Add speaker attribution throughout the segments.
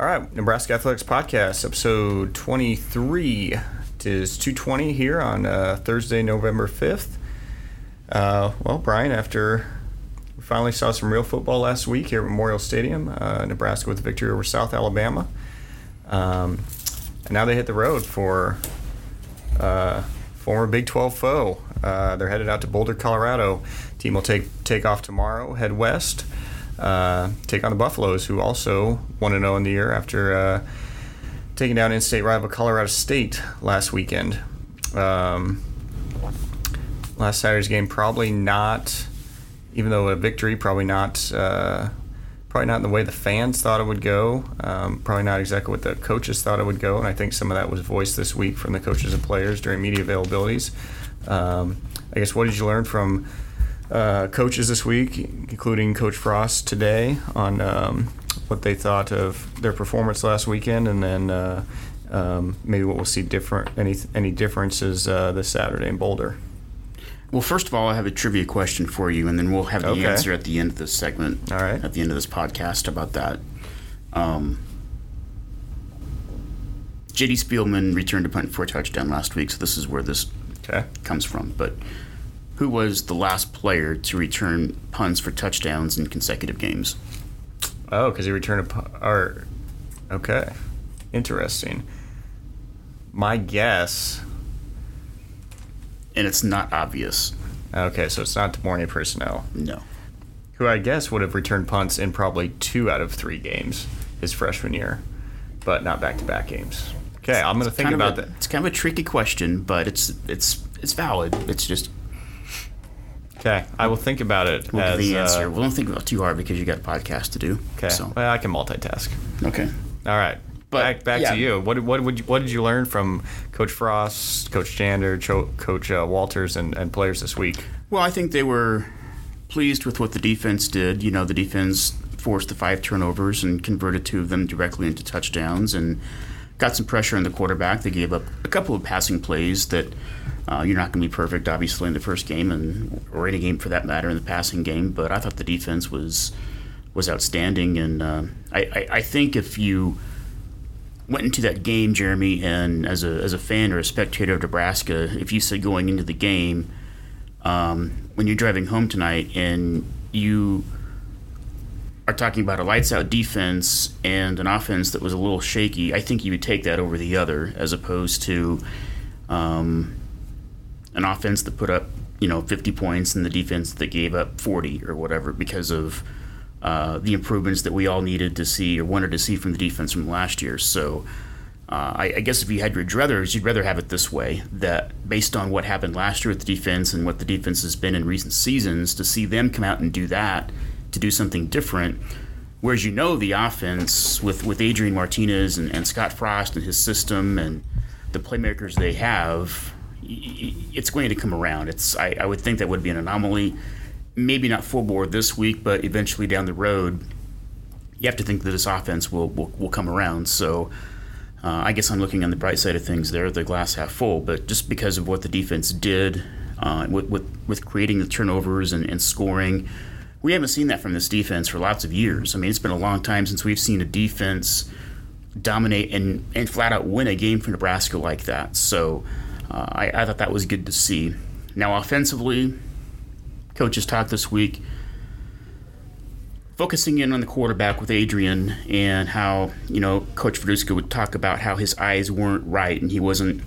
Speaker 1: All right, Nebraska Athletics Podcast, episode 23. It is 220 here on uh, Thursday, November 5th. Uh, well, Brian, after we finally saw some real football last week here at Memorial Stadium, uh, Nebraska with a victory over South Alabama. Um, and now they hit the road for uh, former Big 12 foe. Uh, they're headed out to Boulder, Colorado. Team will take take off tomorrow, head west, uh, take on the Buffaloes, who also 1 0 in the year after uh, taking down in state rival Colorado State last weekend. Um, last Saturday's game, probably not, even though a victory, probably not. Uh, probably not in the way the fans thought it would go. Um, probably not exactly what the coaches thought it would go, and I think some of that was voiced this week from the coaches and players during media availabilities. Um, I guess what did you learn from uh, coaches this week, including Coach Frost today, on um, what they thought of their performance last weekend, and then uh, um, maybe what we'll see different any any differences uh, this Saturday in Boulder.
Speaker 2: Well, first of all, I have a trivia question for you, and then we'll have the
Speaker 1: Okay.
Speaker 2: answer at the end of this segment.
Speaker 1: All right.
Speaker 2: At the end of this podcast about that. Um, JD Spielman returned a punt for a touchdown last week, so this is where this
Speaker 1: Okay.
Speaker 2: comes from. But who was the last player to return punts for touchdowns in consecutive games?
Speaker 1: Oh, because he returned a pu- or okay, interesting. My guess.
Speaker 2: And it's not obvious.
Speaker 1: Okay, so it's not De'Mornay Pierson-El,
Speaker 2: No.
Speaker 1: who I guess would have returned punts in probably two out of three games his freshman year, but not back-to-back games. Okay, I'm gonna think
Speaker 2: Kind of
Speaker 1: about
Speaker 2: a-
Speaker 1: that.
Speaker 2: It's kind of a tricky question, but it's it's it's valid. It's just
Speaker 1: Okay, I will think about it
Speaker 2: we'll
Speaker 1: as
Speaker 2: the answer.
Speaker 1: uh,
Speaker 2: well, don't think about it too hard because you got a podcast to do.
Speaker 1: okay.
Speaker 2: So
Speaker 1: Well, I can multitask.
Speaker 2: okay.
Speaker 1: All right.
Speaker 2: But,
Speaker 1: back back
Speaker 2: yeah.
Speaker 1: to you. What what would you, what did you learn from Coach Frost, Coach Chinander, Cho, Coach uh, Walters, and, and players this week?
Speaker 2: Well, I think they were pleased with what the defense did. You know, the defense forced the five turnovers and converted two of them directly into touchdowns and got some pressure on the quarterback. They gave up a couple of passing plays that uh, you're not going to be perfect, obviously, in the first game and or any game for that matter in the passing game. But I thought the defense was was outstanding, and uh, I, I, I think if you went into that game, Jeremy, and as a as a fan or a spectator of Nebraska, if you said going into the game um, when you're driving home tonight and you are talking about a lights out defense and an offense that was a little shaky, I think you would take that over the other as opposed to um, an offense that put up you know 50 points and the defense that gave up 40 or whatever because of uh, the improvements that we all needed to see or wanted to see from the defense from last year. So. Uh, I, I guess if you had your druthers, you'd rather have it this way that based on what happened last year with the defense and what the defense has been in recent seasons, to see them come out and do that, to do something different. Whereas you know the offense with, with Adrian Martinez and, and Scott Frost and his system and the playmakers they have, it's going to come around. It's I, I would think that would be an anomaly. Maybe not full board this week, but eventually down the road, you have to think that this offense will, will, will come around. So uh, I guess I'm looking on the bright side of things there, the glass half full. But just because of what the defense did uh, with, with, with creating the turnovers and, and scoring, we haven't seen that from this defense for lots of years. I mean, it's been a long time since we've seen a defense dominate and, and flat out win a game for Nebraska like that. So uh, I, I thought that was good to see. Now, offensively, coaches talked this week focusing in on the quarterback with Adrian and how you know Coach Verduzco would talk about how his eyes weren't right and he wasn't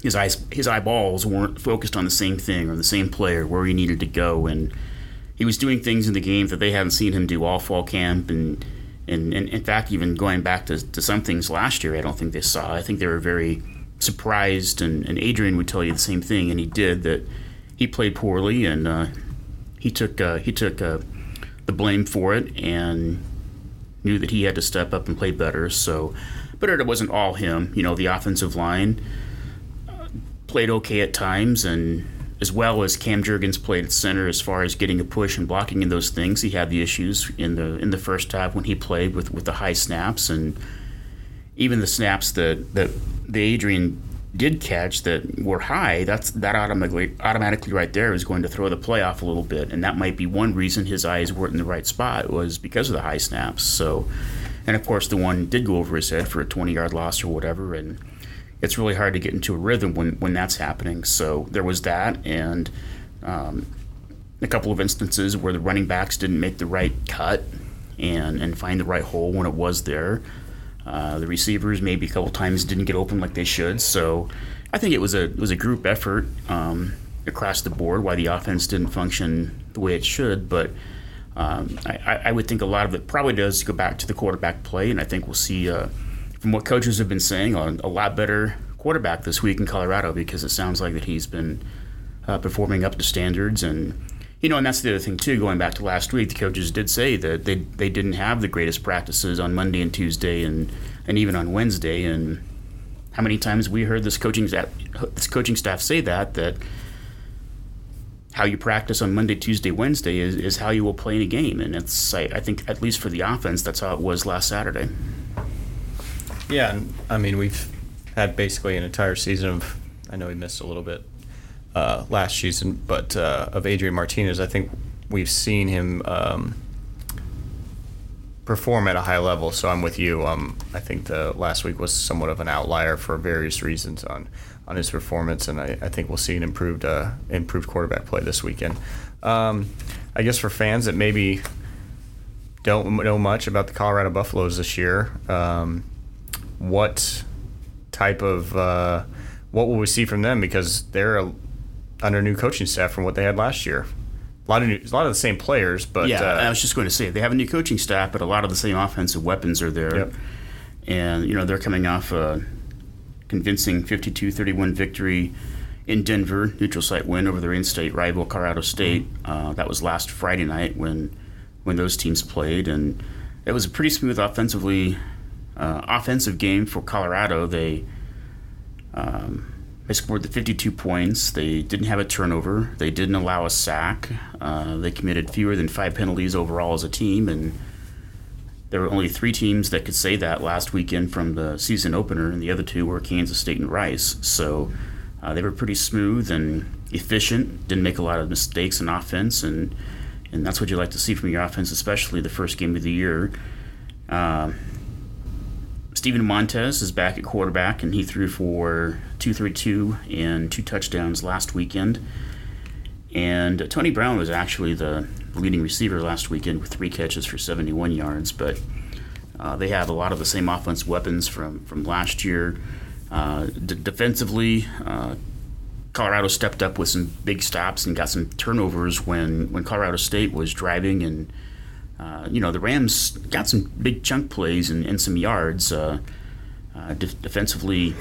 Speaker 2: his eyes his eyeballs weren't focused on the same thing or the same player where he needed to go and he was doing things in the game that they hadn't seen him do all fall camp and and, and in fact even going back to, to some things last year I don't think they saw I think they were very surprised and, and Adrian would tell you the same thing and he did that he played poorly and uh, he took uh, he took uh, the blame for it and knew that he had to step up and play better. So, but it wasn't all him. You know, the offensive line uh, played okay at times, and as well as Cam Jurgens played at center as far as getting a push and blocking and those things. He had the issues in the in the first half when he played with with the high snaps and even the snaps that that the Adrian did catch that were high, that's that automatically automatically right there is going to throw the play off a little bit, and that might be one reason his eyes weren't in the right spot was because of the high snaps. So, and of course the one did go over his head for a 20 yard loss or whatever, and it's really hard to get into a rhythm when when that's happening. So there was that, and um, a couple of instances where the running backs didn't make the right cut and and find the right hole when it was there. Uh, the receivers maybe a couple times didn't get open like they should. So I think it was a it was a group effort um, across the board why the offense didn't function the way it should. But um, I, I, would think a lot of it probably does go back to the quarterback play, and I think we'll see uh, from what coaches have been saying a, a, lot better quarterback this week in Colorado because it sounds like that he's been uh, performing up to standards and you know, and that's the other thing too. Going back to last week, the coaches did say that they they didn't have the greatest practices on Monday and Tuesday, and and even on Wednesday. And how many times we heard this coaching staff, this coaching staff say that that how you practice on Monday, Tuesday, Wednesday is, is how you will play in a game, and it's I, I think at least for the offense, that's how it was last Saturday.
Speaker 1: Yeah, and I mean we've had basically an entire season of. I know we missed a little bit uh, last season, but uh, of Adrian Martinez, I think we've seen him um, perform at a high level. So I'm with you. Um, I think the last week was somewhat of an outlier for various reasons on on his performance, and I, I think we'll see an improved uh, improved quarterback play this weekend. Um, I guess for fans that maybe don't know much about the Colorado Buffaloes this year, um, what type of uh, what will we see from them? Because they're a under new coaching staff from what they had last year. A lot of new, a lot of the same players, but
Speaker 2: yeah, uh, I was just going to say they have a new coaching staff, but a lot of the same offensive weapons are there, yep. and you know they're coming off a convincing 52-31 victory in Denver, neutral site win over their in-state rival Colorado State. Uh, that was last Friday night when when those teams played, and it was a pretty smooth offensively uh, offensive game for Colorado. They um, they scored the 52 points. They didn't have a turnover. They didn't allow a sack. Uh, they committed fewer than five penalties overall as a team, and there were only three teams that could say that last weekend from the season opener, and the other two were Kansas State and Rice. So uh, they were pretty smooth and efficient. Didn't make a lot of mistakes in offense, and and that's what you like to see from your offense, especially the first game of the year. Uh, Steven Montez is back at quarterback, and he threw for 232 and two touchdowns last weekend. And Tony Brown was actually the leading receiver last weekend with three catches for 71 yards. But uh, they have a lot of the same offense weapons from, from last year. Uh, d- defensively, uh, Colorado stepped up with some big stops and got some turnovers when, when Colorado State was driving and uh, you know, the Rams got some big chunk plays and, and some yards. Uh, uh, de- defensively,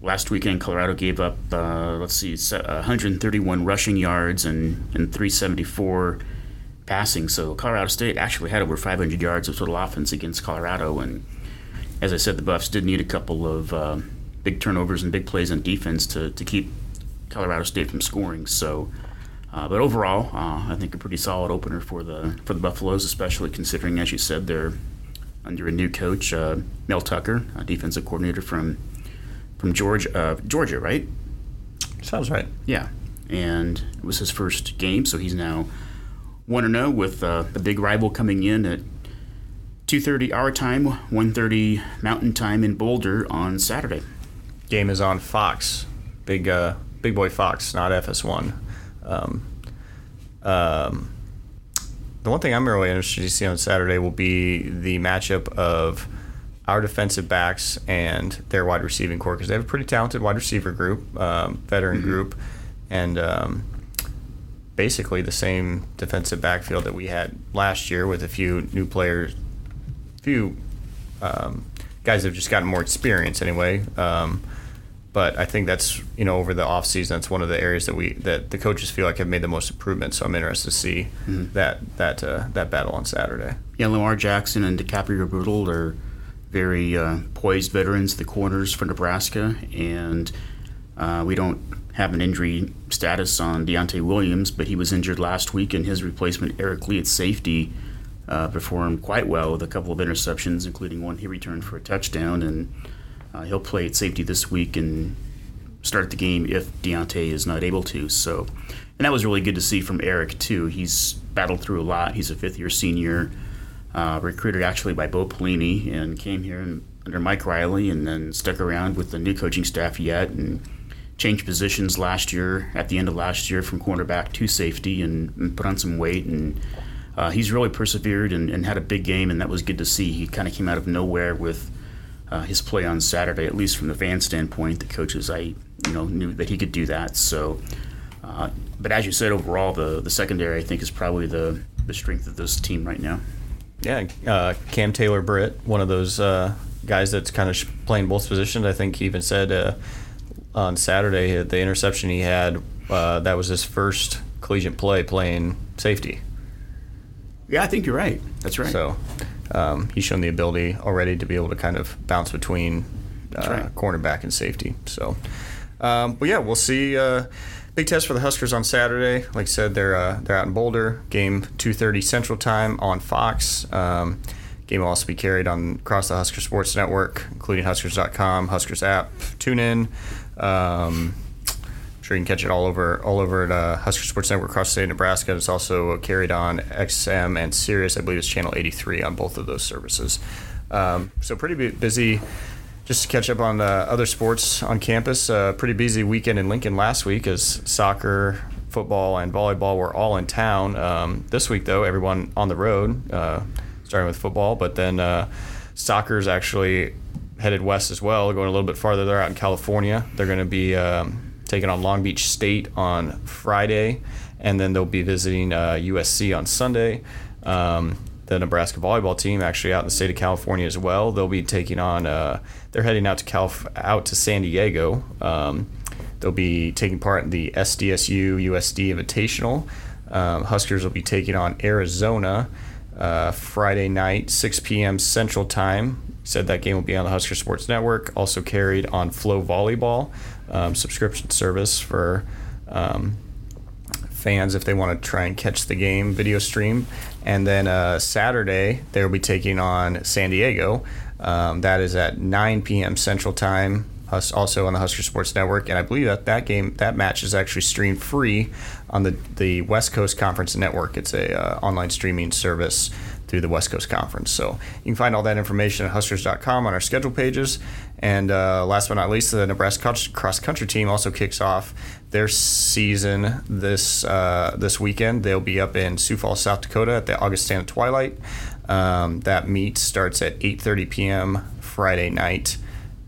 Speaker 2: last weekend, Colorado gave up, uh, let's see, 131 rushing yards and, and 374 passing. So Colorado State actually had over 500 yards of total offense against Colorado. And as I said, the Buffs did need a couple of big turnovers and big plays on defense to, to keep Colorado State from scoring. So uh, but overall, uh, I think a pretty solid opener for the for the Buffaloes, especially considering, as you said, they're under a new coach, uh, Mel Tucker, a defensive coordinator from from Georgia, uh, Georgia, right?
Speaker 1: Sounds right.
Speaker 2: Yeah, and it was his first game, so he's now one to oh zero with uh, a big rival coming in at 2:30 our time, 1:30 Mountain Time in Boulder on Saturday.
Speaker 1: Game is on Fox, big uh, big boy Fox, not FS1. Um, um, the one thing I'm really interested to see on Saturday will be the matchup of our defensive backs and their wide receiving corps because they have a pretty talented wide receiver group, um, veteran mm-hmm. group, and um, basically the same defensive backfield that we had last year with a few new players, few um, guys that have just gotten more experience anyway. Um, but I think that's you know over the off season that's one of the areas that we that the coaches feel like have made the most improvement. So I'm interested to see mm-hmm. that that uh, that battle on Saturday.
Speaker 2: Yeah, Lamar Jackson and DiCaprio Bootle are very uh, poised veterans, the corners for Nebraska, and uh, we don't have an injury status on Deontay Williams, but he was injured last week, and his replacement Eric Lee at safety uh, performed quite well with a couple of interceptions, including one he returned for a touchdown and uh, he'll play at safety this week and start the game if Deontay is not able to. So, and that was really good to see from Eric too. He's battled through a lot. He's a fifth year senior. uh, recruited actually by Bo Pelini and came here and, under Mike Riley and then stuck around with the new coaching staff yet and changed positions last year at the end of last year from cornerback to safety and, and put on some weight and uh, he's really persevered and, and, had a big game and that was good to see. He kind of came out of nowhere with uh, his play on Saturday, at least from the fan standpoint. The coaches I you know knew that he could do that. So, uh, but as you said, overall the the secondary I think is probably the the strength of this team right now.
Speaker 1: Yeah, uh, Cam Taylor Britt, one of those uh, guys that's kind of playing both positions. I think he even said uh, on Saturday the interception he had uh, that was his first collegiate play playing safety.
Speaker 2: Yeah, I think you're right. That's right.
Speaker 1: So um, he's shown the ability already to be able to kind of bounce between uh, right. cornerback and safety. So, um, but yeah, we'll see. Uh, big test for the Huskers on Saturday. Like I said, they're uh, they're out in Boulder. Game 2:30 Central Time on Fox. Um, game will also be carried on across the Husker Sports Network, including Huskers.com, Huskers app, TuneIn. Um, sure you can catch it all over all over at uh, Husker Sports Network across the state of Nebraska. It's also carried on XM and Sirius. I believe it's channel 83 on both of those services. Um, so pretty busy just to catch up on uh, other sports on campus, uh, pretty busy weekend in Lincoln last week as soccer, football, and volleyball were all in town. Um, this week, though, everyone on the road, uh, starting with football, but then uh, soccer is actually headed west as well, going a little bit farther. They're out in California. They're going to be um, taking on Long Beach State on Friday, and then they'll be visiting USC uh, on Sunday. Um, the Nebraska volleyball team actually out in the state of California as well. They'll be taking on. Uh, they're heading out to Calif- out to San Diego. Um, they'll be taking part in the SDSU USD Invitational. Um, Huskers will be taking on Arizona uh, Friday night, 6 p.m. Central Time. Said that game will be on the Husker Sports Network. Also carried on FloVolleyball um, subscription service for um, fans if they want to try and catch the game video stream. And then uh, Saturday, they'll be taking on San Diego. Um, that is at 9 p.m. Central Time, also on the Husker Sports Network. And I believe that that game, that match is actually streamed free on the, the West Coast Conference Network. It's a uh, online streaming service through the West Coast Conference. So you can find all that information at huskers.com on our schedule pages. And uh, last but not least, the Nebraska cross country team also kicks off their season this uh, this weekend. They'll be up in Sioux Falls, South Dakota at the Augustana Twilight. Um, that meet starts at 8:30 p.m. Friday night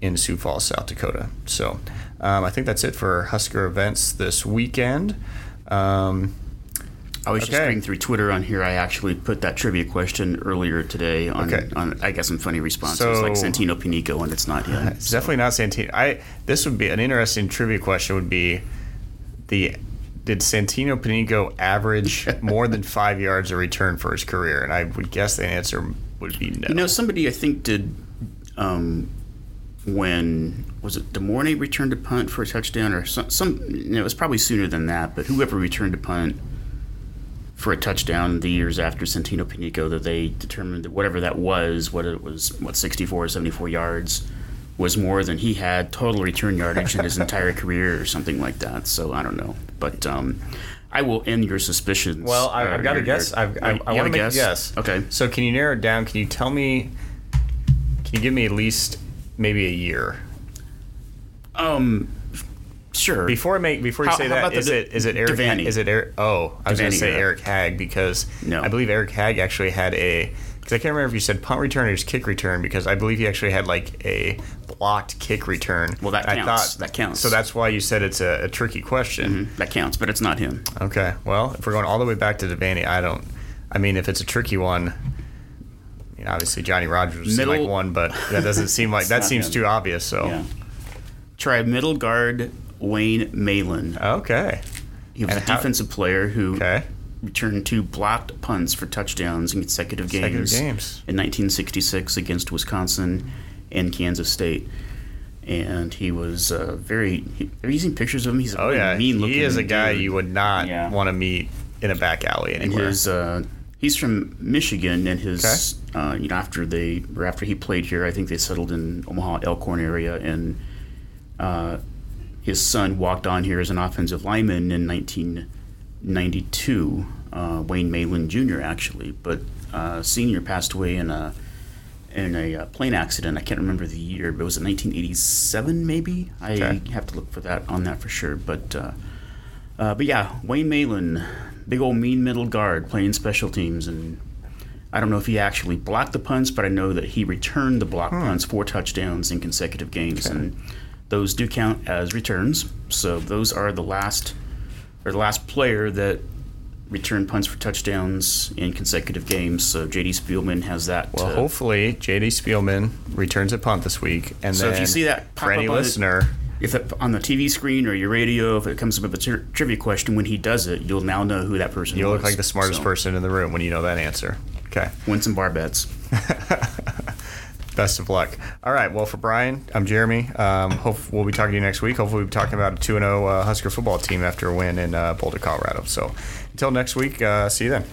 Speaker 1: in Sioux Falls, South Dakota. So um, I think that's it for Husker events this weekend. Um,
Speaker 2: I was okay. just reading through Twitter on here. I actually put that trivia question earlier today on, okay. on I got some funny responses so, like Santino Panico, and it's not him.
Speaker 1: It's so. definitely not Santino. I this would be an interesting trivia question. Would be the did Santino Panico average more than five yards a return for his career? And I would guess the answer would be no.
Speaker 2: You know, somebody I think did um, when was it De'Mornay returned a punt for a touchdown or some, some you know, it was probably sooner than that, but whoever returned a punt for a touchdown the years after Santino Panico that they determined that whatever that was, what it was, what 64 or 74 yards was more than he had total return yardage in his entire career or something like that. So I don't know, but um, I will end your suspicions.
Speaker 1: Well, I, have got a guess. I've, I, I want to guess? a guess.
Speaker 2: Okay.
Speaker 1: So can you narrow it down? Can you tell me? Can you give me at least maybe a year?
Speaker 2: Um, Sure.
Speaker 1: Before I make before you how, say how that, is the, it is it Eric? Devaney. Is it Eric? Oh, I was going to say Eric Hagg because no. I believe Eric Hagg actually had a because I can't remember if you said punt return or just kick return because I believe he actually had like a blocked kick return.
Speaker 2: Well, that counts. I thought, that counts.
Speaker 1: So that's why you said it's a, a tricky question.
Speaker 2: Mm-hmm. That counts, but it's not him.
Speaker 1: Okay. Well, if we're going all the way back to Devaney, I don't. I mean, if it's a tricky one, I mean, obviously Johnny Rodgers middle, like one, but that doesn't seem like that seems him. too obvious. So. Yeah.
Speaker 2: Try middle guard Wayne Meylan.
Speaker 1: Okay.
Speaker 2: He was and a how, defensive player who okay. returned two blocked punts for touchdowns in consecutive games,
Speaker 1: consecutive games.
Speaker 2: in 1966 against Wisconsin and Kansas State. And he was uh, very. He, are you using pictures of him? He's a
Speaker 1: oh yeah, mean looking. He is a guy dude. you would not yeah. want to meet in a back alley anywhere.
Speaker 2: And his, uh, he's from Michigan, and his, okay. uh, you know, after they or after he played here, I think they settled in Omaha Elkhorn area, and uh, his son walked on here as an offensive lineman in 1992. uh, Wayne Meylan Jr. actually, but uh, senior passed away in a in a uh, plane accident. I can't remember the year, but it was in 1987 maybe. I
Speaker 1: Okay.
Speaker 2: have to look for that on that for sure. But uh, uh, but yeah, Wayne Meylan, big old mean middle guard playing special teams, and I don't know if he actually blocked the punts, but I know that he returned the block punts four touchdowns in consecutive games, and those do count as returns. So those are the last or the last player that returned punts for touchdowns in consecutive games. So JD Spielman has that.
Speaker 1: Well,
Speaker 2: to-
Speaker 1: hopefully JD Spielman returns a punt this week, and
Speaker 2: So if you see that pop
Speaker 1: for any
Speaker 2: up on the-
Speaker 1: listener,
Speaker 2: if it, on the TV screen or your radio, if it comes up with a tri- trivia question when he does it, you'll now know who that person
Speaker 1: is.
Speaker 2: you
Speaker 1: look like the smartest
Speaker 2: So,
Speaker 1: person in the room when you know that answer. Okay.
Speaker 2: Win some bar bets.
Speaker 1: Best of luck. All right. Well, for Brian, I'm Jeremy. Um, hope we'll be talking to you next week. Hopefully, we'll be talking about a 2 0 uh, Husker football team after a win in uh, Boulder, Colorado. So until next week, uh, see you then.